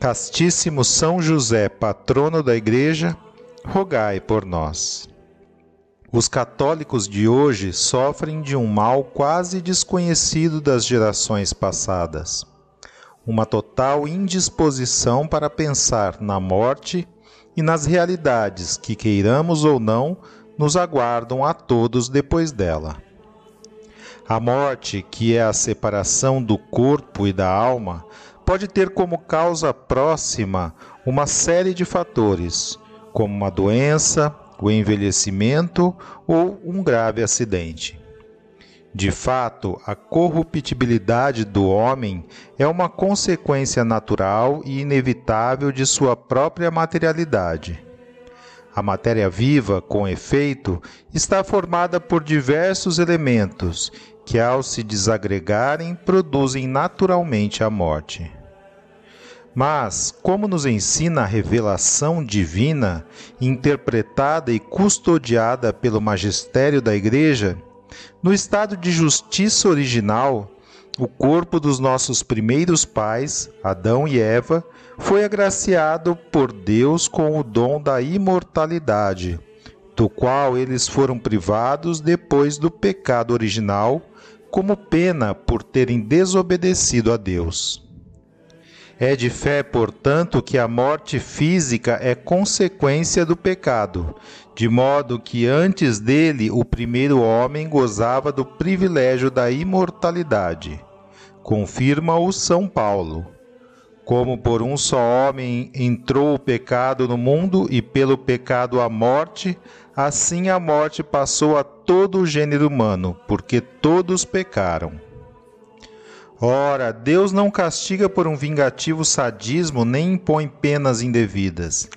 Castíssimo São José, patrono da Igreja, rogai por nós. Os católicos de hoje sofrem de um mal quase desconhecido das gerações passadas. Uma total indisposição para pensar na morte e nas realidades que, queiramos ou não, nos aguardam a todos depois dela. A morte, que é a separação do corpo e da alma, pode ter como causa próxima uma série de fatores, como uma doença, o envelhecimento ou um grave acidente. De fato, a corruptibilidade do homem é uma consequência natural e inevitável de sua própria materialidade. A matéria viva, com efeito, está formada por diversos elementos que, ao se desagregarem, produzem naturalmente a morte. Mas, como nos ensina a revelação divina, interpretada e custodiada pelo magistério da Igreja, no estado de justiça original, o corpo dos nossos primeiros pais, Adão e Eva, foi agraciado por Deus com o dom da imortalidade, do qual eles foram privados depois do pecado original, como pena por terem desobedecido a Deus. É de fé, portanto, que a morte física é consequência do pecado, de modo que antes dele o primeiro homem gozava do privilégio da imortalidade. Confirma-o São Paulo. Como por um só homem entrou o pecado no mundo e pelo pecado a morte, assim a morte passou a todo o gênero humano, porque todos pecaram. Ora, Deus não castiga por um vingativo sadismo nem impõe penas indevidas.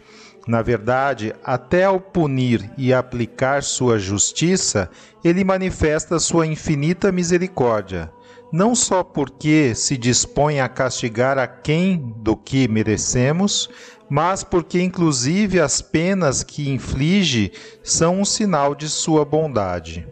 Na verdade, até ao punir e aplicar sua justiça, ele manifesta sua infinita misericórdia, não só porque se dispõe a castigar a quem do que merecemos, mas porque, inclusive, as penas que inflige são um sinal de sua bondade.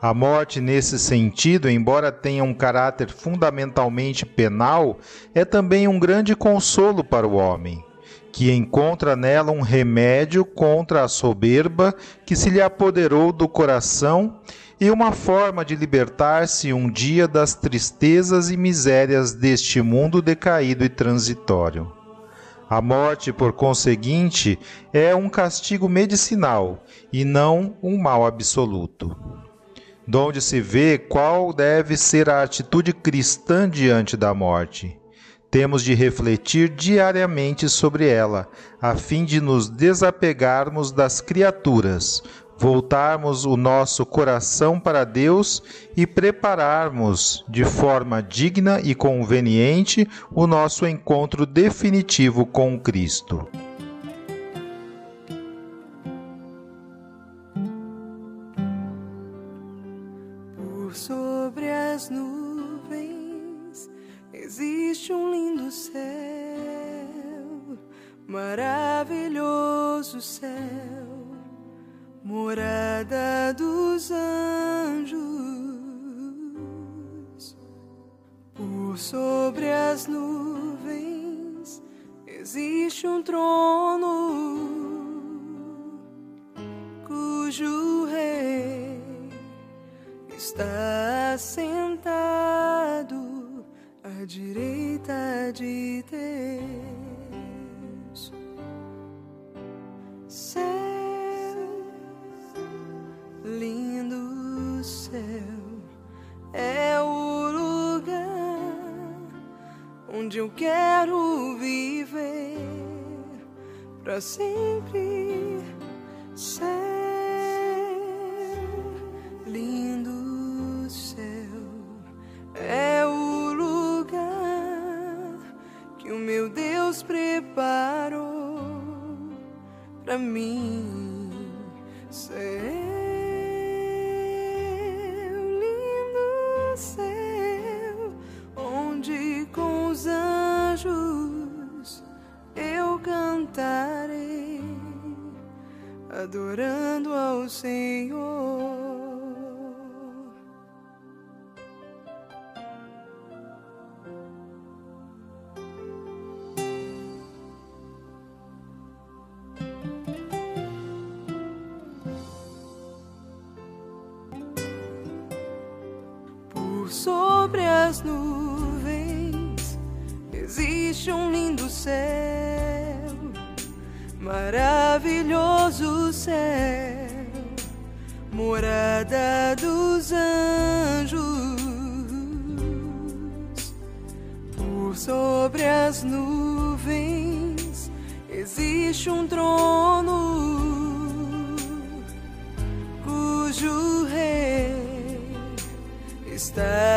A morte, nesse sentido, embora tenha um caráter fundamentalmente penal, é também um grande consolo para o homem, que encontra nela um remédio contra a soberba que se lhe apoderou do coração e uma forma de libertar-se um dia das tristezas e misérias deste mundo decaído e transitório. A morte, por conseguinte, é um castigo medicinal e não um mal absoluto donde se vê qual deve ser a atitude cristã diante da morte. Temos de refletir diariamente sobre ela, a fim de nos desapegarmos das criaturas, voltarmos o nosso coração para Deus e prepararmos de forma digna e conveniente o nosso encontro definitivo com Cristo. Céu, morada dos anjos. Por sobre as nuvens existe um trono cujo rei está sentado à direita de Deus. céu, lindo céu, é o lugar onde eu quero viver para sempre. sempre. Morada dos anjos, por sobre as nuvens existe um trono cujo rei está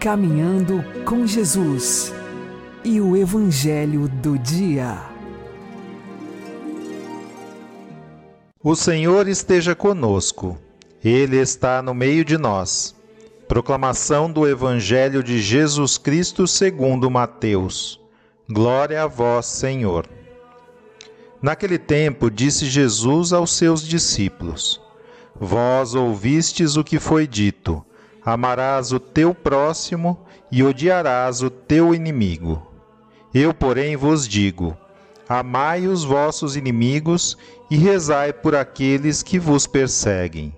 Caminhando com Jesus e o Evangelho do Dia. O Senhor esteja conosco, Ele está no meio de nós. Proclamação do Evangelho de Jesus Cristo segundo Mateus. Glória a vós, Senhor. Naquele tempo disse Jesus aos seus discípulos: Vós ouvistes o que foi dito amarás o teu próximo e odiarás o teu inimigo. Eu, porém, vos digo: amai os vossos inimigos e rezai por aqueles que vos perseguem.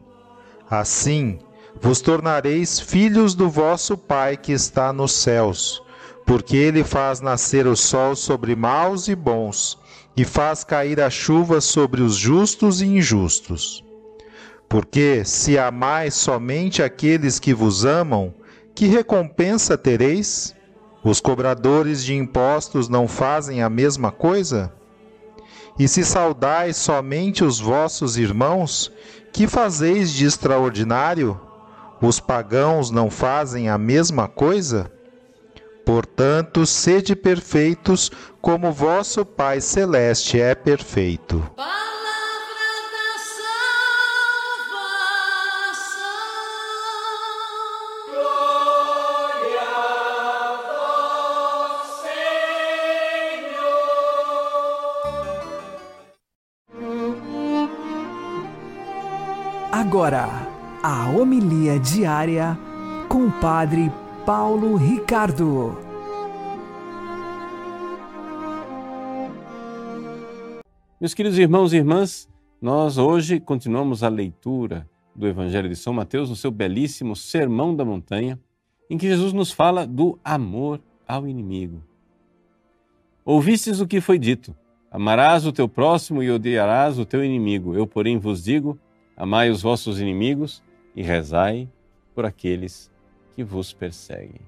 Assim, vos tornareis filhos do vosso Pai que está nos céus, porque ele faz nascer o sol sobre maus e bons, e faz cair a chuva sobre os justos e injustos. Porque se amais somente aqueles que vos amam, que recompensa tereis? Os cobradores de impostos não fazem a mesma coisa? E se saudais somente os vossos irmãos, que fazeis de extraordinário? Os pagãos não fazem a mesma coisa? Portanto, sede perfeitos, como vosso Pai Celeste é perfeito. Agora, a homilia diária com o Padre Paulo Ricardo. Meus queridos irmãos e irmãs, nós hoje continuamos a leitura do Evangelho de São Mateus no seu belíssimo Sermão da Montanha, em que Jesus nos fala do amor ao inimigo. Ouvistes o que foi dito: Amarás o teu próximo e odiarás o teu inimigo. Eu, porém, vos digo: Amai os vossos inimigos e rezai por aqueles que vos perseguem.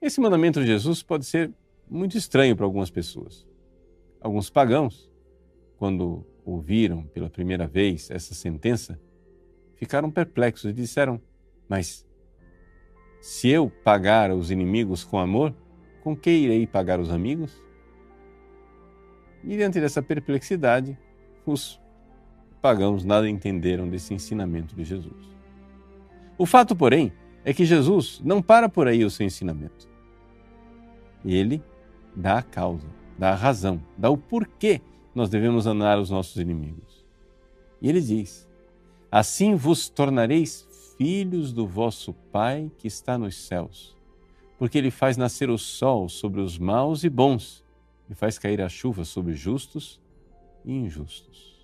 Esse mandamento de Jesus pode ser muito estranho para algumas pessoas. Alguns pagãos, quando ouviram pela primeira vez essa sentença, ficaram perplexos e disseram: Mas se eu pagar os inimigos com amor, com que irei pagar os amigos? E diante dessa perplexidade, os pagãos nada entenderam desse ensinamento de Jesus. O fato, porém, é que Jesus não para por aí o seu ensinamento. Ele dá a causa, dá a razão, dá o porquê nós devemos amar os nossos inimigos. E ele diz: Assim vos tornareis filhos do vosso Pai que está nos céus, porque ele faz nascer o sol sobre os maus e bons e faz cair a chuva sobre justos e injustos.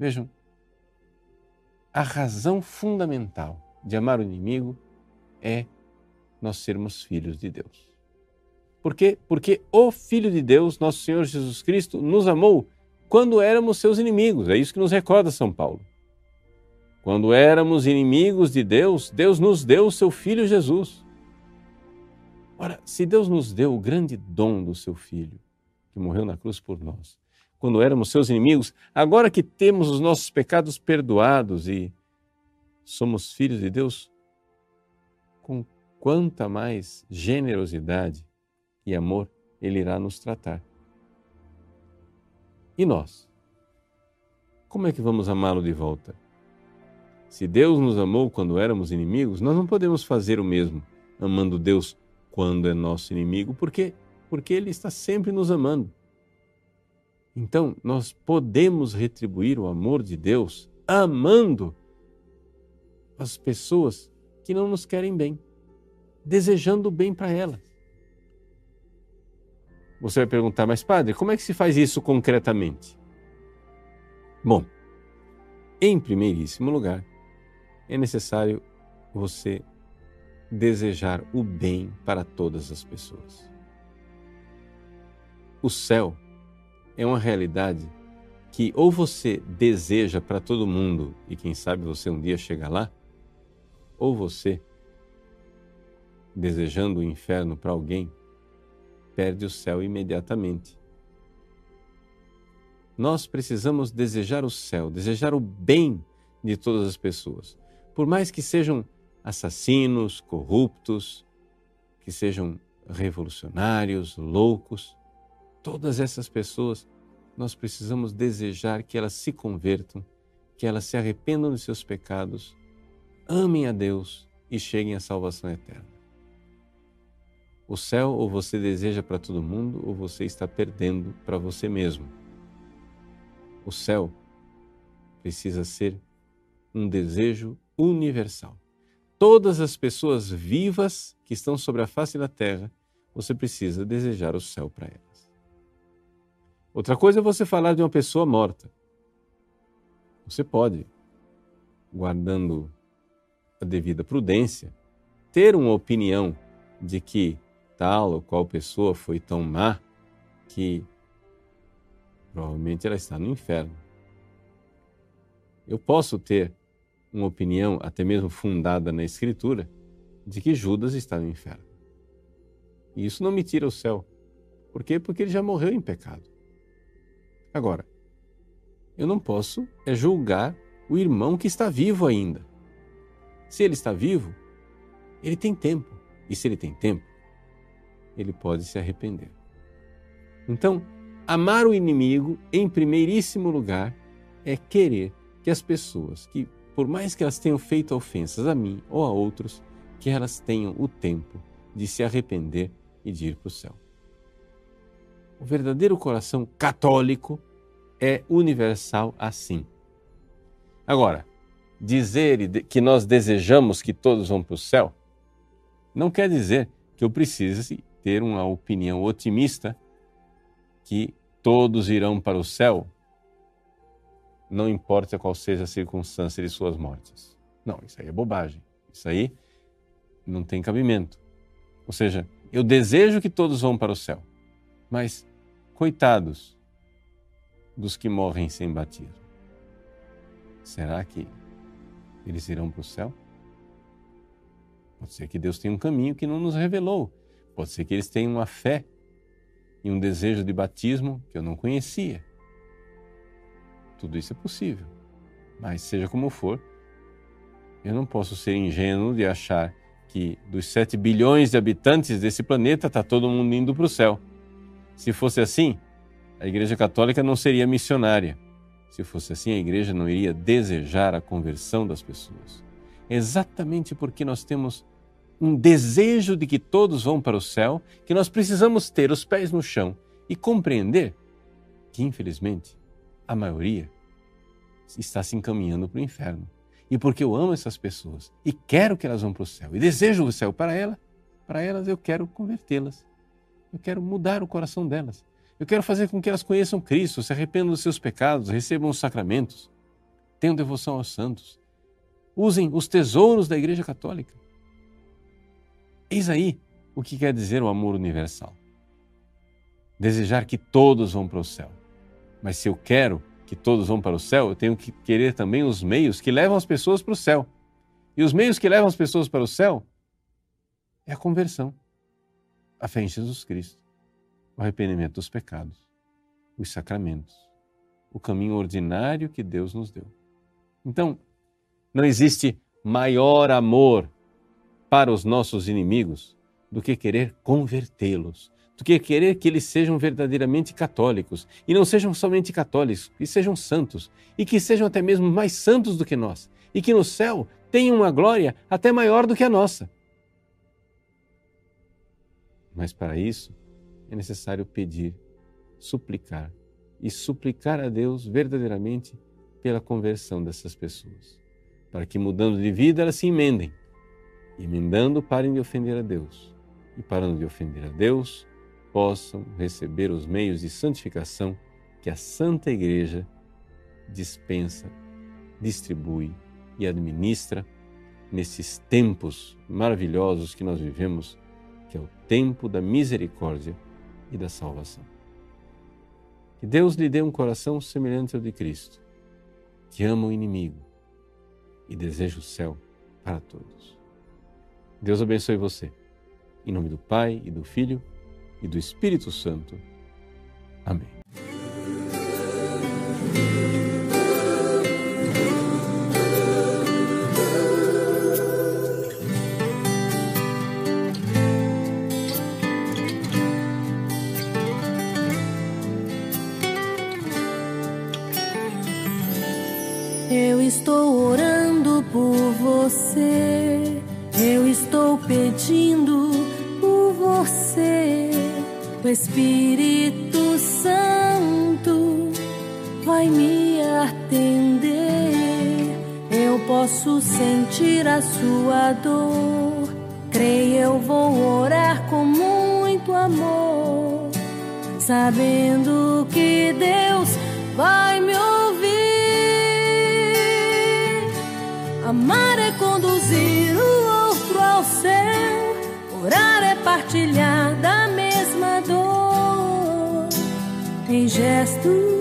Vejam, a razão fundamental de amar o inimigo é nós sermos filhos de Deus. Por quê? Porque o Filho de Deus, nosso Senhor Jesus Cristo, nos amou quando éramos seus inimigos. É isso que nos recorda São Paulo. Quando éramos inimigos de Deus, Deus nos deu o seu Filho Jesus. Ora, se Deus nos deu o grande dom do seu Filho, que morreu na cruz por nós, quando éramos seus inimigos, agora que temos os nossos pecados perdoados e somos filhos de Deus, com quanta mais generosidade e amor Ele irá nos tratar. E nós? Como é que vamos amá-lo de volta? Se Deus nos amou quando éramos inimigos, nós não podemos fazer o mesmo, amando Deus quando é nosso inimigo, porque porque ele está sempre nos amando. Então, nós podemos retribuir o amor de Deus amando as pessoas que não nos querem bem, desejando o bem para elas. Você vai perguntar, mas padre, como é que se faz isso concretamente? Bom, em primeiríssimo lugar, é necessário você desejar o bem para todas as pessoas. O céu é uma realidade que ou você deseja para todo mundo e quem sabe você um dia chega lá, ou você, desejando o inferno para alguém, perde o céu imediatamente. Nós precisamos desejar o céu, desejar o bem de todas as pessoas, por mais que sejam assassinos, corruptos, que sejam revolucionários, loucos todas essas pessoas, nós precisamos desejar que elas se convertam, que elas se arrependam de seus pecados, amem a Deus e cheguem à salvação eterna. O céu ou você deseja para todo mundo ou você está perdendo para você mesmo. O céu precisa ser um desejo universal. Todas as pessoas vivas que estão sobre a face da terra, você precisa desejar o céu para elas. Outra coisa é você falar de uma pessoa morta. Você pode, guardando a devida prudência, ter uma opinião de que tal ou qual pessoa foi tão má que Provavelmente ela está no inferno. Eu posso ter uma opinião, até mesmo fundada na Escritura, de que Judas está no inferno. E isso não me tira o céu. Por quê? Porque ele já morreu em pecado. Agora, eu não posso é julgar o irmão que está vivo ainda. Se ele está vivo, ele tem tempo. E se ele tem tempo, ele pode se arrepender. Então, amar o inimigo, em primeiríssimo lugar, é querer que as pessoas que, por mais que elas tenham feito ofensas a mim ou a outros, que elas tenham o tempo de se arrepender e de ir para o céu. O verdadeiro coração católico é universal assim. Agora, dizer que nós desejamos que todos vão para o céu não quer dizer que eu precise ter uma opinião otimista que todos irão para o céu, não importa qual seja a circunstância de suas mortes. Não, isso aí é bobagem. Isso aí não tem cabimento. Ou seja, eu desejo que todos vão para o céu, mas coitados dos que morrem sem batismo. Será que eles irão para o céu? Pode ser que Deus tenha um caminho que não nos revelou. Pode ser que eles tenham uma fé e um desejo de batismo que eu não conhecia. Tudo isso é possível. Mas, seja como for, eu não posso ser ingênuo de achar que dos 7 bilhões de habitantes desse planeta está todo mundo indo para o céu. Se fosse assim, a Igreja Católica não seria missionária. Se fosse assim, a Igreja não iria desejar a conversão das pessoas. Exatamente porque nós temos um desejo de que todos vão para o céu, que nós precisamos ter os pés no chão e compreender que, infelizmente, a maioria está se encaminhando para o inferno. E porque eu amo essas pessoas e quero que elas vão para o céu e desejo o céu para elas, para elas eu quero convertê-las. Eu quero mudar o coração delas. Eu quero fazer com que elas conheçam Cristo, se arrependam dos seus pecados, recebam os sacramentos, tenham devoção aos santos, usem os tesouros da Igreja Católica. Eis aí o que quer dizer o amor universal. Desejar que todos vão para o céu. Mas se eu quero que todos vão para o céu, eu tenho que querer também os meios que levam as pessoas para o céu. E os meios que levam as pessoas para o céu é a conversão, a fé em Jesus Cristo, o arrependimento dos pecados, os sacramentos, o caminho ordinário que Deus nos deu. Então, não existe maior amor para os nossos inimigos do que querer convertê-los, do que querer que eles sejam verdadeiramente católicos e não sejam somente católicos, que sejam santos e que sejam até mesmo mais santos do que nós e que no céu tenham uma glória até maior do que a nossa. Mas para isso é necessário pedir, suplicar e suplicar a Deus verdadeiramente pela conversão dessas pessoas, para que mudando de vida elas se emendem emendando, parem de ofender a Deus. E parando de ofender a Deus, possam receber os meios de santificação que a Santa Igreja dispensa, distribui e administra nesses tempos maravilhosos que nós vivemos, que é o tempo da misericórdia e da salvação. Que Deus lhe dê um coração semelhante ao de Cristo, que ama o inimigo e deseja o céu para todos. Deus abençoe você. Em nome do Pai e do Filho e do Espírito Santo. Amém. Você. Eu estou pedindo por você, o Espírito Santo vai me atender. Eu posso sentir a sua dor. Creio, eu vou orar com muito amor, sabendo que Deus vai me ouvir. Amar é conduzir o ao céu. Orar é partilhar da mesma dor em gestos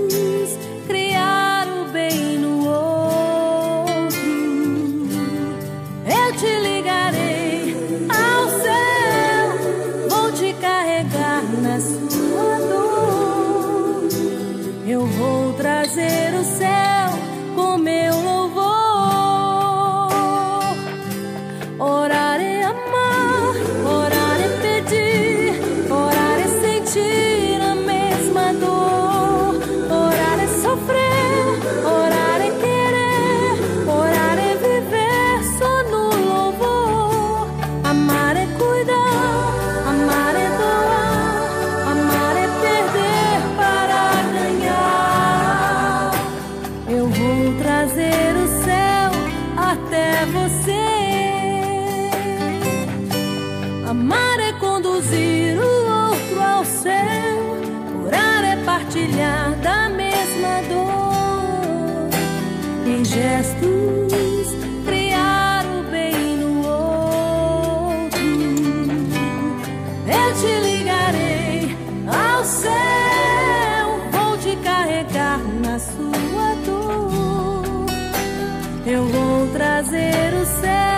Eu vou trazer o céu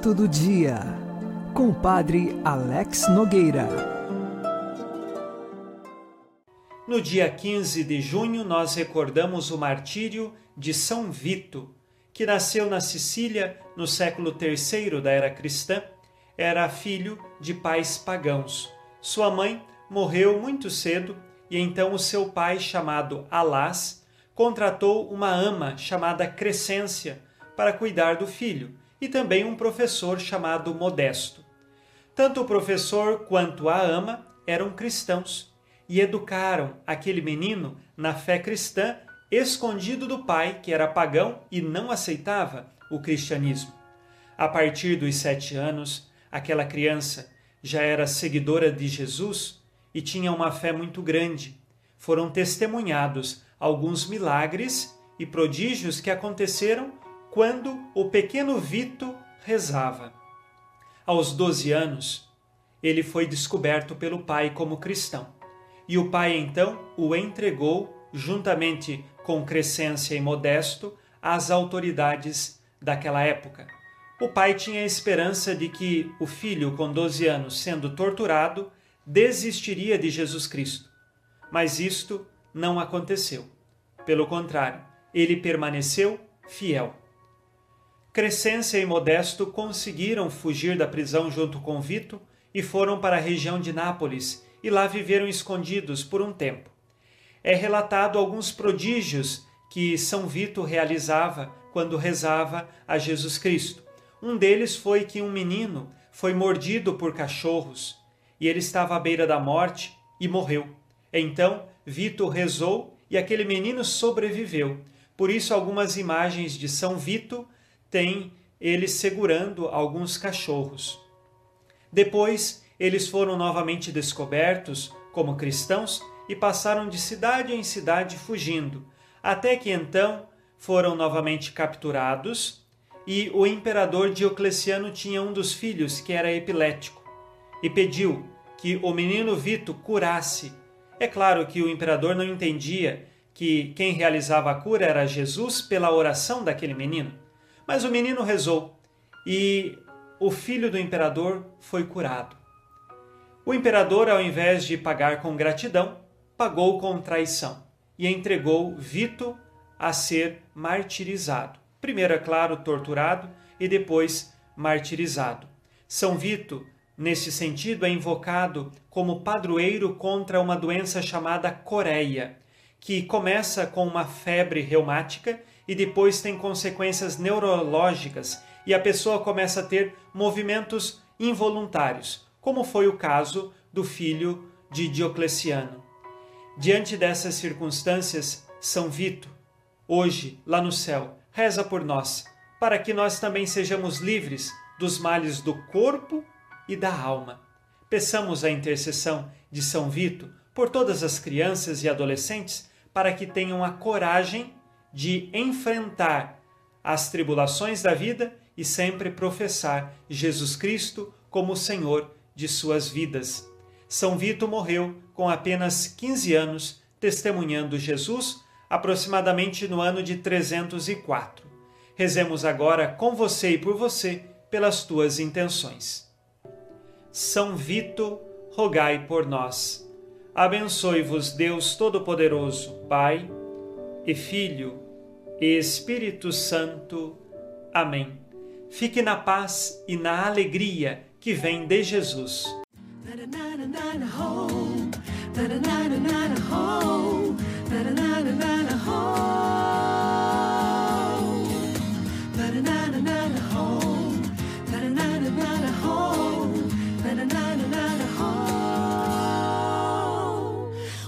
Santo do Dia, com o Padre Alex Nogueira. No dia 15 de junho, nós recordamos o martírio de São Vito, que nasceu na Sicília no século III da era cristã. Era filho de pais pagãos. Sua mãe morreu muito cedo e então o seu pai, chamado Alás, contratou uma ama chamada Crescência para cuidar do filho e também um professor chamado Modesto. Tanto o professor quanto a ama eram cristãos e educaram aquele menino na fé cristã, escondido do pai, que era pagão e não aceitava o cristianismo. A partir dos sete anos, aquela criança já era seguidora de Jesus e tinha uma fé muito grande. Foram testemunhados alguns milagres e prodígios que aconteceram quando o pequeno Vito rezava. Aos 12 anos, ele foi descoberto pelo pai como cristão. E o pai então o entregou, juntamente com Crescência e Modesto, às autoridades daquela época. O pai tinha a esperança de que o filho, com 12 anos, sendo torturado, desistiria de Jesus Cristo. Mas isto não aconteceu. Pelo contrário, ele permaneceu fiel. Crescência e Modesto conseguiram fugir da prisão junto com Vito e foram para a região de Nápoles e lá viveram escondidos por um tempo. É relatado alguns prodígios que São Vito realizava quando rezava a Jesus Cristo. Um deles foi que um menino foi mordido por cachorros e ele estava à beira da morte e morreu. Então Vito rezou e aquele menino sobreviveu. Por isso, algumas imagens de São Vito tem ele segurando alguns cachorros. Depois, eles foram novamente descobertos como cristãos e passaram de cidade em cidade fugindo, até que então foram novamente capturados e o imperador Diocleciano tinha um dos filhos que era epilético e pediu que o menino Vito curasse. É claro que o imperador não entendia que quem realizava a cura era Jesus pela oração daquele menino. Mas o menino rezou e o filho do imperador foi curado. O imperador, ao invés de pagar com gratidão, pagou com traição e entregou Vito a ser martirizado. Primeiro, é claro, torturado e depois martirizado. São Vito, nesse sentido, é invocado como padroeiro contra uma doença chamada coreia, que começa com uma febre reumática e depois tem consequências neurológicas e a pessoa começa a ter movimentos involuntários, como foi o caso do filho de Diocleciano. Diante dessas circunstâncias, São Vito, hoje, lá no céu, reza por nós, para que nós também sejamos livres dos males do corpo e da alma. Peçamos a intercessão de São Vito por todas as crianças e adolescentes para que tenham a coragem de enfrentar as tribulações da vida e sempre professar Jesus Cristo como Senhor de suas vidas. São Vito morreu com apenas 15 anos, testemunhando Jesus, aproximadamente no ano de 304. Rezemos agora com você e por você, pelas tuas intenções. São Vito, rogai por nós. Abençoe-vos Deus Todo-Poderoso, Pai e Filho e Espírito Santo. Amém. Fique na paz e na alegria que vem de Jesus.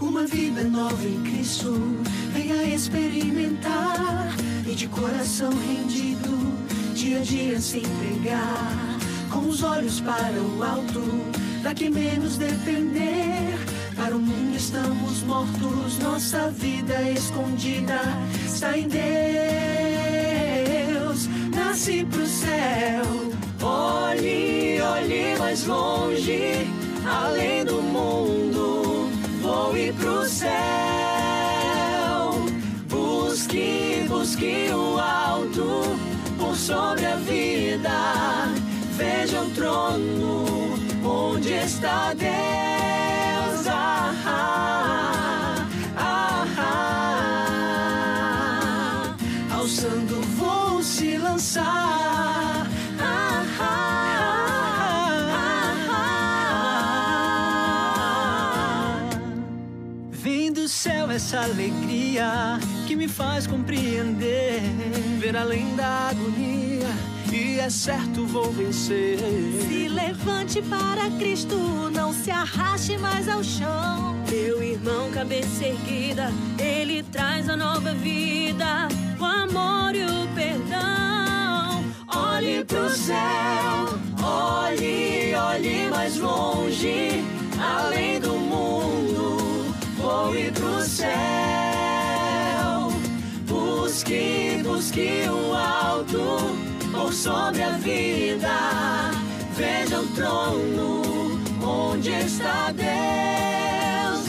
Uma vida nova em Cristo, coração rendido, dia a dia se entregar, com os olhos para o alto, para que menos depender. Para o mundo estamos mortos, nossa vida escondida está em Deus. Nasce pro céu, olhe, olhe mais longe, além do mundo, voe pro céu. Busque, busque o alto, por sobre a vida, veja o trono, onde está Deus. Ah, ah, ah, ah. Alçando vou se lançar. Ah, ah, ah, ah. Do céu essa alegria que me faz compreender, ver além da agonia. E é certo vou vencer. Se levante para Cristo, não se arraste mais ao chão. Meu irmão, cabeça erguida, ele traz a nova vida, o amor e o perdão. Olhe pro céu, olhe, olhe mais longe, além do mundo, voe pro céu. Busque, busque o alto, por sobre a vida, veja o trono, onde está Deus.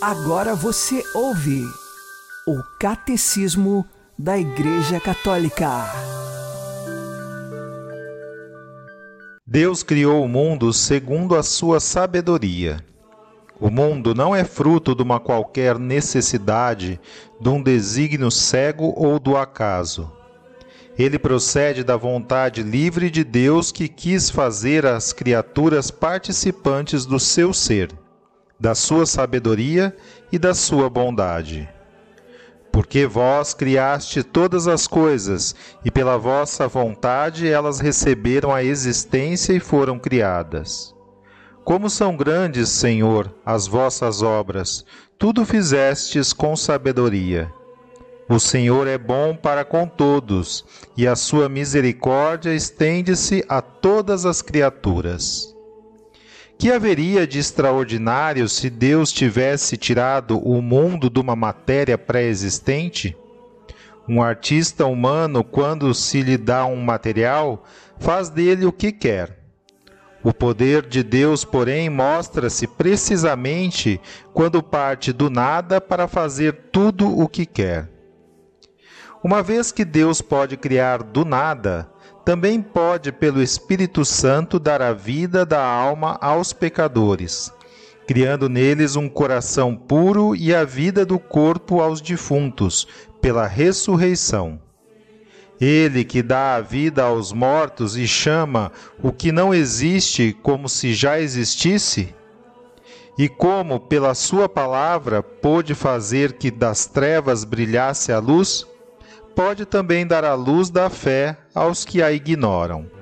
Agora você ouve o Catecismo da Igreja Católica. Deus criou o mundo segundo a sua sabedoria. O mundo não é fruto de uma qualquer necessidade, de um desígnio cego ou do acaso. Ele procede da vontade livre de Deus que quis fazer as criaturas participantes do seu ser, da sua sabedoria e da sua bondade. Porque vós criaste todas as coisas, e pela vossa vontade elas receberam a existência e foram criadas. Como são grandes, Senhor, as vossas obras, tudo fizestes com sabedoria. O Senhor é bom para com todos, e a sua misericórdia estende-se a todas as criaturas. Que haveria de extraordinário se Deus tivesse tirado o mundo de uma matéria pré-existente? Um artista humano, quando se lhe dá um material, faz dele o que quer. O poder de Deus, porém, mostra-se precisamente quando parte do nada para fazer tudo o que quer. Uma vez que Deus pode criar do nada, também pode, pelo Espírito Santo, dar a vida da alma aos pecadores, criando neles um coração puro e a vida do corpo aos defuntos, pela ressurreição. Ele que dá a vida aos mortos e chama o que não existe como se já existisse? E como, pela Sua palavra, pôde fazer que das trevas brilhasse a luz, pode também dar a luz da fé aos que a ignoram.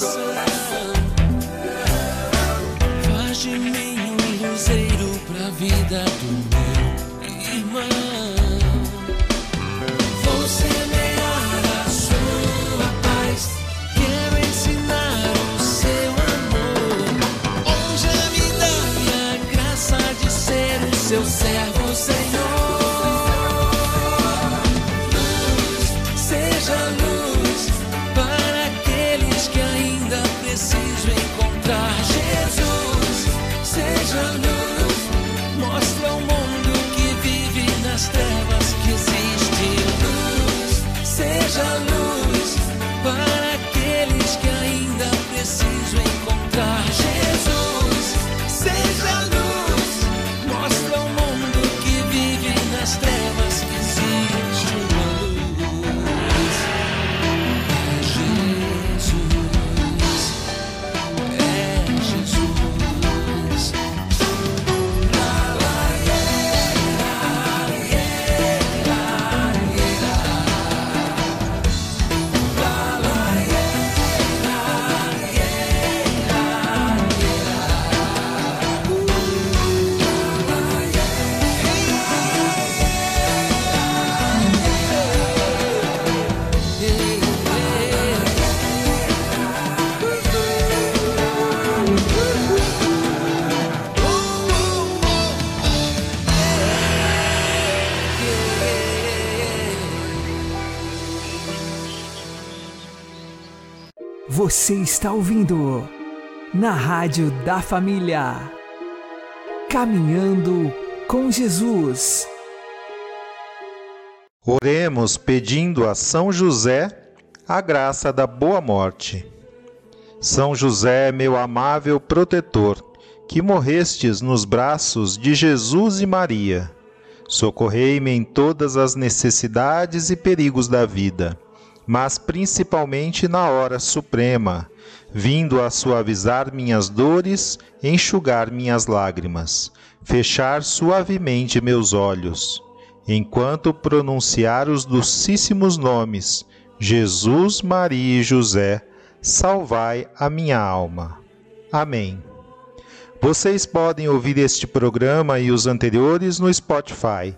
Meu Você está ouvindo na Rádio da Família. Caminhando com Jesus. Oremos pedindo a São José a graça da boa morte. São José, meu amável protetor, que morrestes nos braços de Jesus e Maria, socorrei-me em todas as necessidades e perigos da vida, mas principalmente na hora suprema, vindo a suavizar minhas dores, enxugar minhas lágrimas, fechar suavemente meus olhos, enquanto pronunciar os docíssimos nomes Jesus, Maria e José, salvai a minha alma. Amém. Vocês podem ouvir este programa e os anteriores no Spotify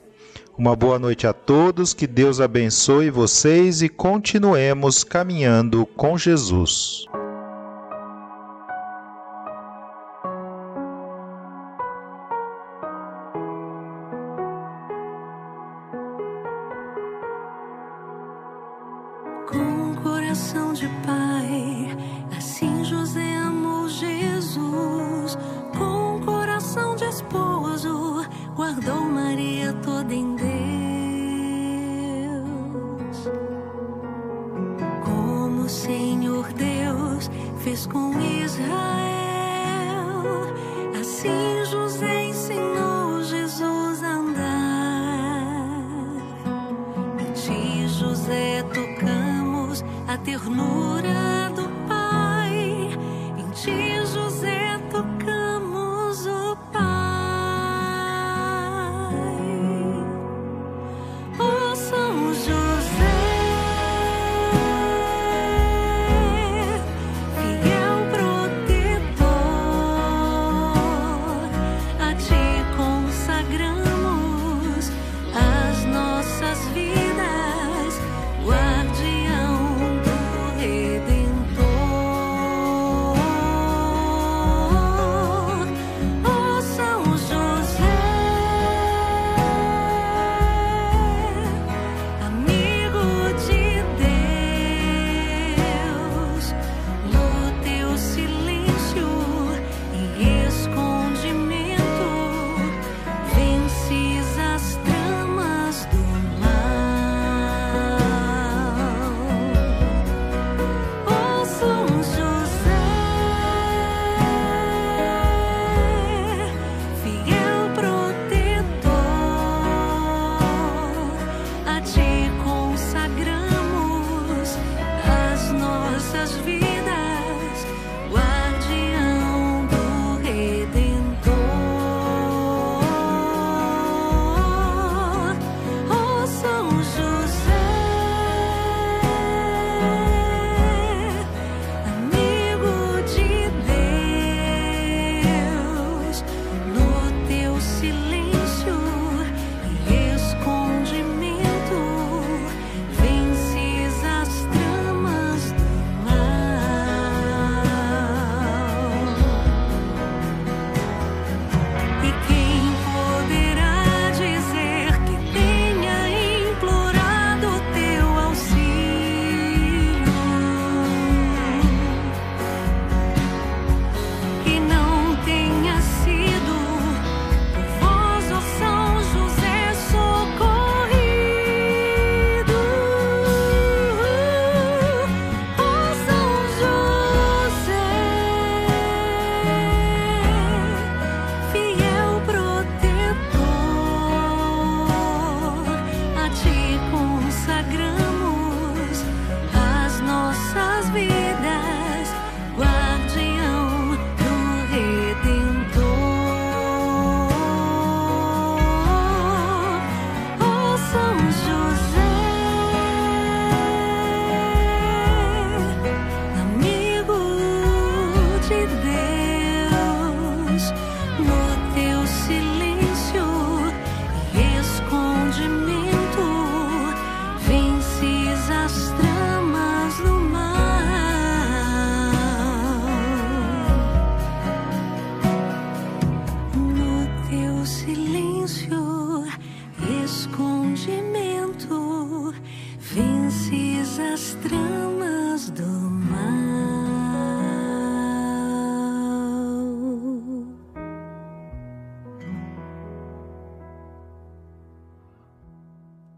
uma boa noite a todos, que Deus abençoe vocês e continuemos caminhando com Jesus. fez com Israel. Assim José ensinou Jesus a andar. De ti, José, tocamos a ternura.